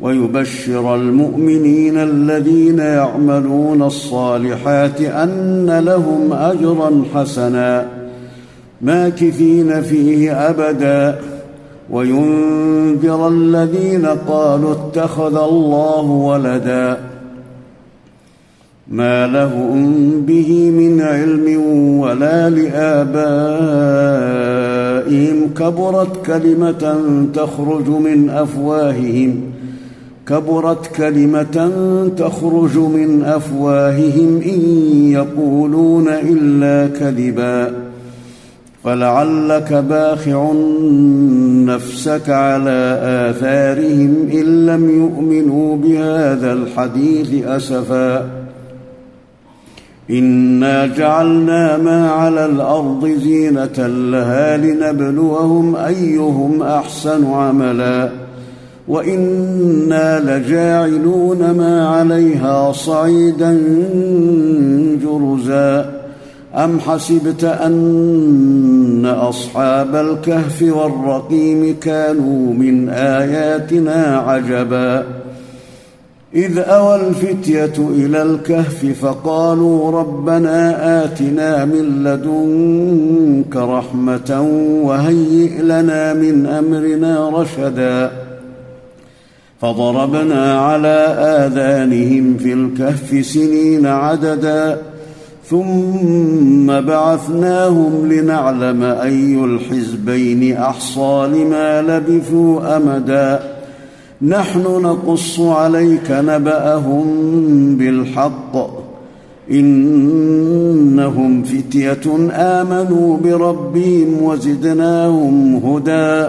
ويبشر المؤمنين الذين يعملون الصالحات أن لهم أجرا حسنا ماكثين فيه أبدا وينذر الذين قالوا اتخذ الله ولدا ما لهم به من علم ولا لآبائهم كبرت كلمة تخرج من أفواههم كبرت كلمة تخرج من أفواههم إن يقولون إلا كذبا فلعلك باخع نفسك على آثارهم إن لم يؤمنوا بهذا الحديث أسفا إنا جعلنا ما على الأرض زينة لها لنبلوهم أيهم أحسن عملا وإنا لجاعلون ما عليها صعيدا جرزا. أم حسبت أن أصحاب الكهف والرقيم كانوا من آياتنا عجبا. إذ أوى الفتية إلى الكهف فقالوا ربنا آتنا من لدنك رحمة وهيئ لنا من أمرنا رشدا. فضربنا على آذانهم في الكهف سنين عددا ثم بعثناهم لنعلم أي الحزبين أحصى لما لبثوا أمدا. نحن نقص عليك نبأهم بالحق. إنهم فتية آمنوا بربهم وزدناهم هدى.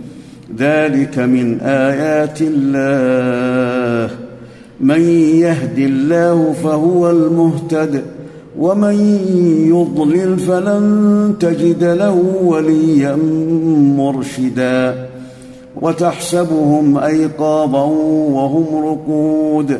ذلك من آيات الله. من يهد الله فهو المهتد ومن يضلل فلن تجد له وليا مرشدا. وتحسبهم أيقاظا وهم رقود.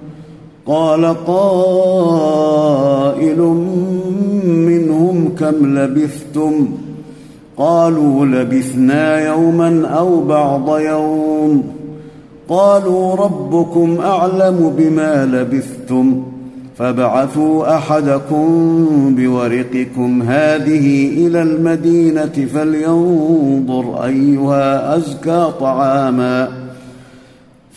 قال قائل منهم كم لبثتم قالوا لبثنا يوما أو بعض يوم قالوا ربكم أعلم بما لبثتم فابعثوا أحدكم بورقكم هذه إلى المدينة فلينظر أيها أزكى طعاما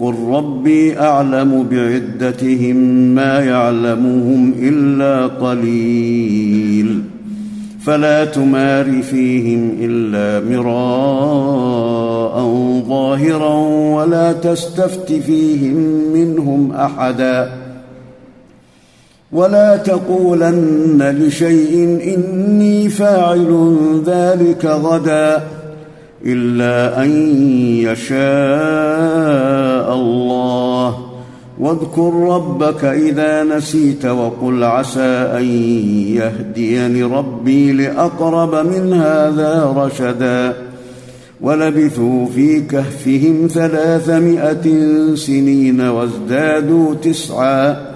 قل ربي اعلم بعدتهم ما يعلمهم الا قليل فلا تمار فيهم الا مراء ظاهرا ولا تستفت فيهم منهم احدا ولا تقولن لشيء اني فاعل ذلك غدا إلا أن يشاء الله. واذكر ربك إذا نسيت وقل عسى أن يهديني ربي لأقرب من هذا رشدا. ولبثوا في كهفهم ثلاثمائة سنين وازدادوا تسعا.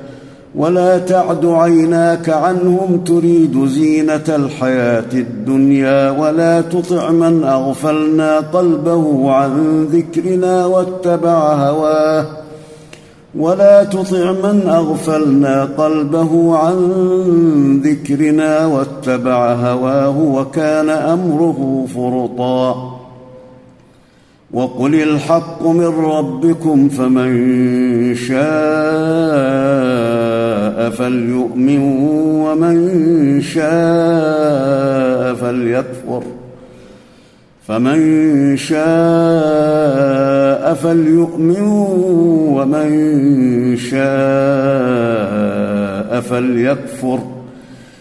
ولا تعد عيناك عنهم تريد زينة الحياة الدنيا ولا تطع من أغفلنا قلبه عن ذكرنا واتبع هواه. ولا تطع من أغفلنا قلبه عن ذكرنا واتبع هواه. وكان أمره فرطا. وقل الحق من ربكم فمن شاء فليؤمن ومن شاء فليكفر فمن شاء فليؤمن ومن شاء فليكفر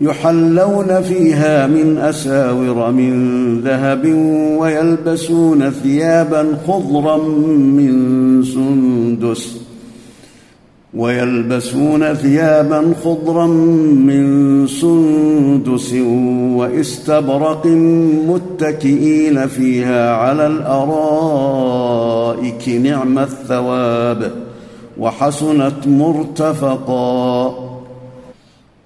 يحلون فيها من أساور من ذهب ويلبسون ثيابا خضرا من سندس ويلبسون ثيابا خضرا من سندس واستبرق متكئين فيها على الأرائك نعم الثواب وحسنت مرتفقا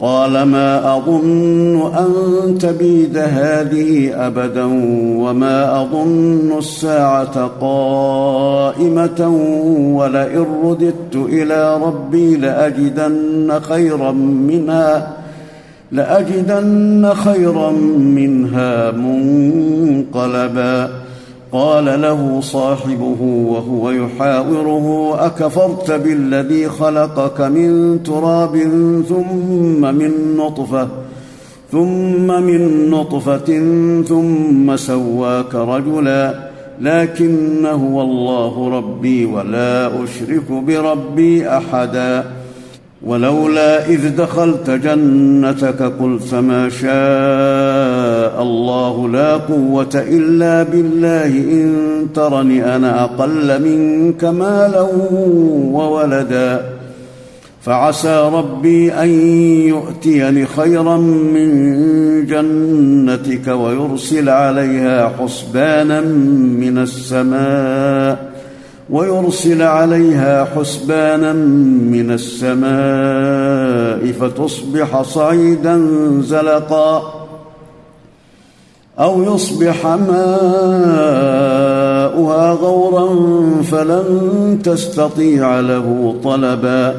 قال ما أظن أن تبيد هذه أبدا وما أظن الساعة قائمة ولئن رددت إلى ربي لأجدن خيرا منها لأجدن خيرا منها منقلبا قال له صاحبه وهو يحاوره أكفرت بالذي خلقك من تراب ثم من نطفة ثم من نطفة ثم سواك رجلا لكن هو الله ربي ولا أشرك بربي أحدا. ولولا إذ دخلت جنتك قلت ما شاء الله لا قوة إلا بالله. إن ترني أنا أقل منك مالا وولدا. فعسى ربي أن يؤتيني خيرا من جنتك ويرسل عليها حسبانا من السماء ويرسل عليها حسبانا من السماء فتصبح صعيدا زلقا. أو يصبح ماؤها غورا فلن تستطيع له طلبا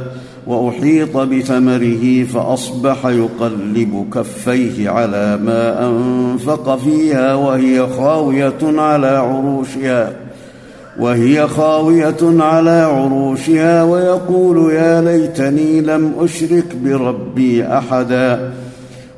وأحيط بثمره فأصبح يقلب كفيه على ما أنفق فيها وهي خاوية على عروشها وهي خاوية على عروشها ويقول يا ليتني لم أشرك بربي أحدا.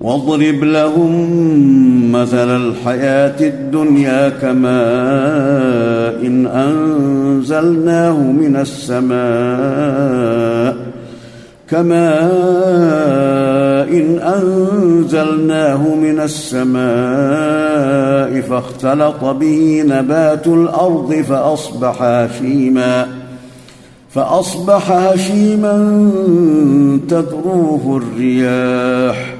واضرب لهم مثل الحياة الدنيا كماء إن أنزلناه من السماء كماء إن أنزلناه من السماء فاختلط به نبات الأرض فأصبح هشيما فأصبح هشيما تذروه الرياح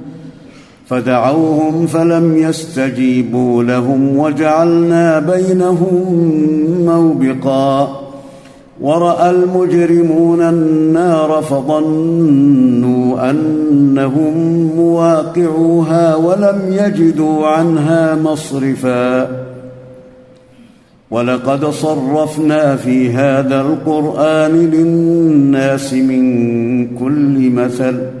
فدعوهم فلم يستجيبوا لهم وجعلنا بينهم موبقا. ورأى المجرمون النار فظنوا أنهم مواقعوها ولم يجدوا عنها مصرفا. ولقد صرفنا في هذا القرآن للناس من كل مثل.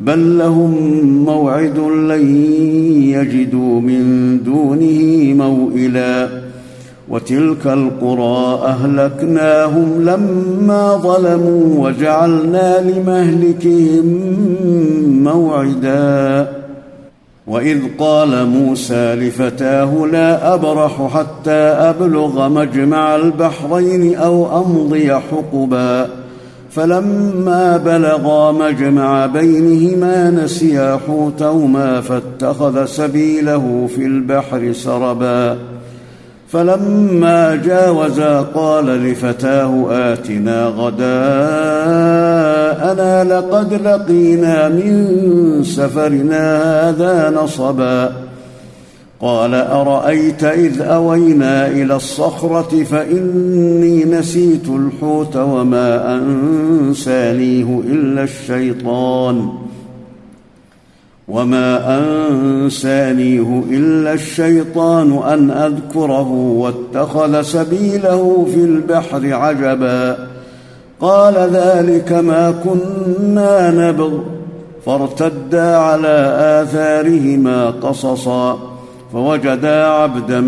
بل لهم موعد لن يجدوا من دونه موئلا. وتلك القرى أهلكناهم لما ظلموا وجعلنا لمهلكهم موعدا. وإذ قال موسى لفتاه لا أبرح حتى أبلغ مجمع البحرين أو أمضي حقبا. فلما بلغا مجمع بينهما نسيا حوتهما فاتخذ سبيله في البحر سربا. فلما جاوزا قال لفتاه آتنا غداءنا لقد لقينا من سفرنا هذا نصبا. قال أرأيت إذ أوينا إلى الصخرة فإني نسيت الحوت وما أنسانيه إلا الشيطان وما أنسانيه إلا الشيطان أن أذكره واتخذ سبيله في البحر عجبا قال ذلك ما كنا نبغ فارتدا على آثارهما قصصا فوجدا عبدا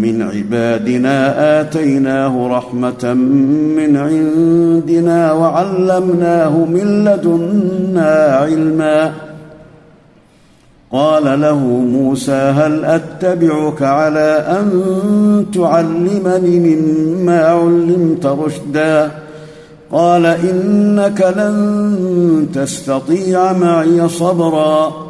من عبادنا آتيناه رحمة من عندنا وعلمناه من لدنا علما. قال له موسى هل أتبعك على أن تعلمني مما علمت رشدا؟ قال إنك لن تستطيع معي صبرا.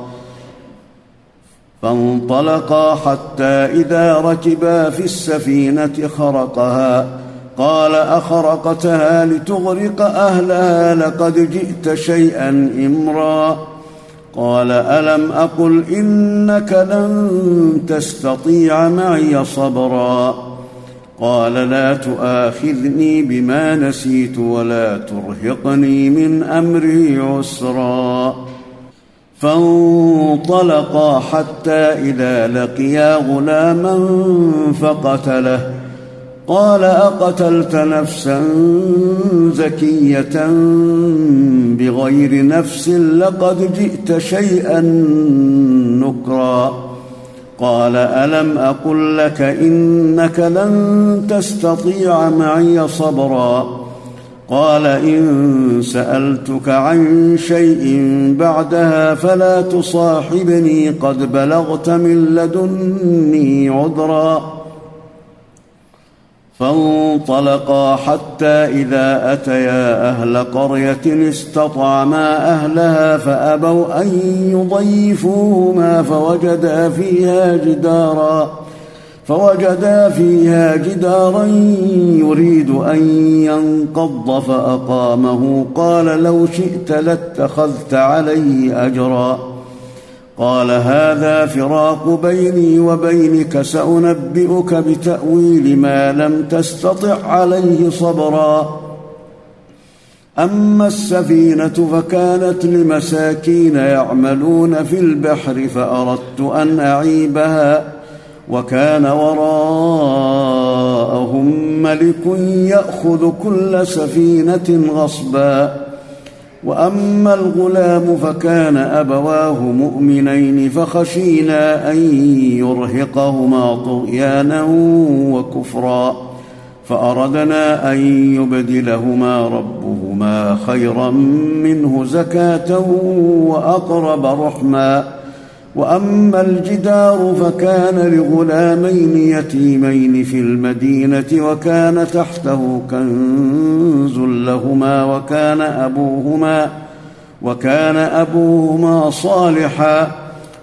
فانطلقا حتى إذا ركبا في السفينة خرقها. قال أخرقتها لتغرق أهلها لقد جئت شيئا إمرا. قال ألم أقل إنك لن تستطيع معي صبرا. قال لا تؤاخذني بما نسيت ولا ترهقني من أمري عسرا. فانطلقا حتى إذا لقيا غلاما فقتله. قال أقتلت نفسا زكية بغير نفس لقد جئت شيئا نكرا. قال ألم أقل لك إنك لن تستطيع معي صبرا. قال إن سألتك عن شيء بعدها فلا تصاحبني قد بلغت من لدني عذرا. فانطلقا حتى إذا أتيا أهل قرية استطعما أهلها فأبوا أن يضيفوهما فوجدا فيها جدارا. فوجدا فيها جدارا يريد أن ينقض فأقامه. قال لو شئت لاتخذت عليه أجرا. قال هذا فراق بيني وبينك سأنبئك بتأويل ما لم تستطع عليه صبرا. أما السفينة فكانت لمساكين يعملون في البحر فأردت أن أعيبها. وكان وراءهم ملك يأخذ كل سفينة غصبا. وأما الغلام فكان أبواه مؤمنين فخشينا أن يرهقهما طغيانا وكفرا. فأردنا أن يبدلهما ربهما خيرا منه زكاة وأقرب رحما. وأما الجدار فكان لغلامين يتيمين في المدينة وكان تحته كنز لهما وكان أبوهما وكان أبوهما صالحا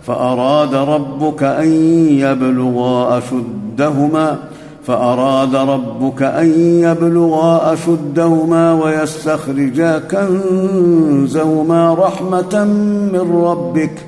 فأراد ربك أن يبلغا أشدهما فأراد ربك أن يبلغا أشدهما ويستخرجا كنزهما رحمة من ربك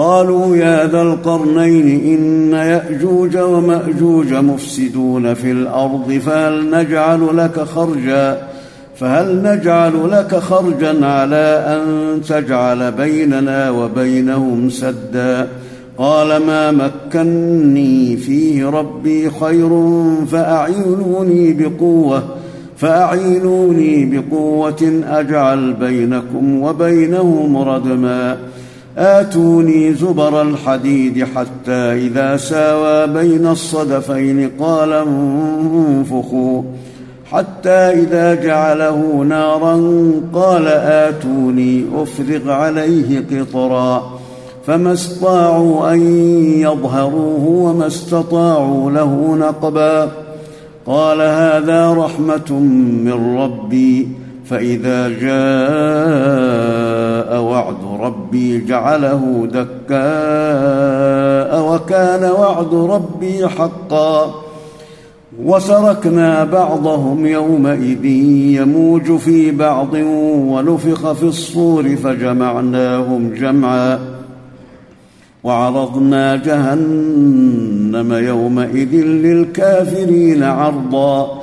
قالوا يا ذا القرنين إن يأجوج ومأجوج مفسدون في الأرض فهل نجعل لك خرجا؟ فهل نجعل لك خرجا على أن تجعل بيننا وبينهم سدا؟ قال ما مكني فيه ربي خير فأعينوني بقوة فأعينوني بقوة أجعل بينكم وبينهم ردما. آتوني زبر الحديد حتى إذا ساوى بين الصدفين قال انفخوا. حتى إذا جعله نارا قال آتوني أفرغ عليه قطرا. فما استطاعوا أن يظهروه وما استطاعوا له نقبا. قال هذا رحمة من ربي. فإذا جاء وعد ربي جعله دكاء وكان وعد ربي حقا. وسركنا بعضهم يومئذ يموج في بعض ونفخ في الصور فجمعناهم جمعا. وعرضنا جهنم يومئذ للكافرين عرضا.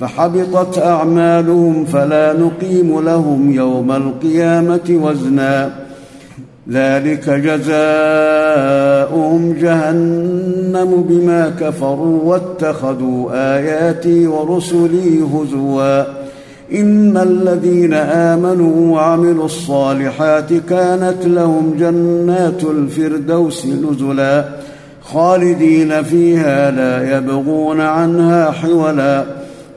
فحبطت أعمالهم فلا نقيم لهم يوم القيامة وزنا. ذلك جزاؤهم جهنم بما كفروا واتخذوا آياتي ورسلي هزوا. إن الذين آمنوا وعملوا الصالحات كانت لهم جنات الفردوس نزلا. خالدين فيها لا يبغون عنها حولا.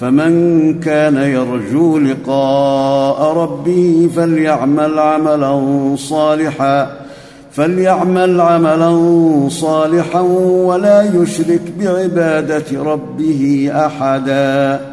فمن كان يرجو لقاء ربه فليعمل عملا صالحا فليعمل عملا صالحا ولا يشرك بعبادة ربه أحدا.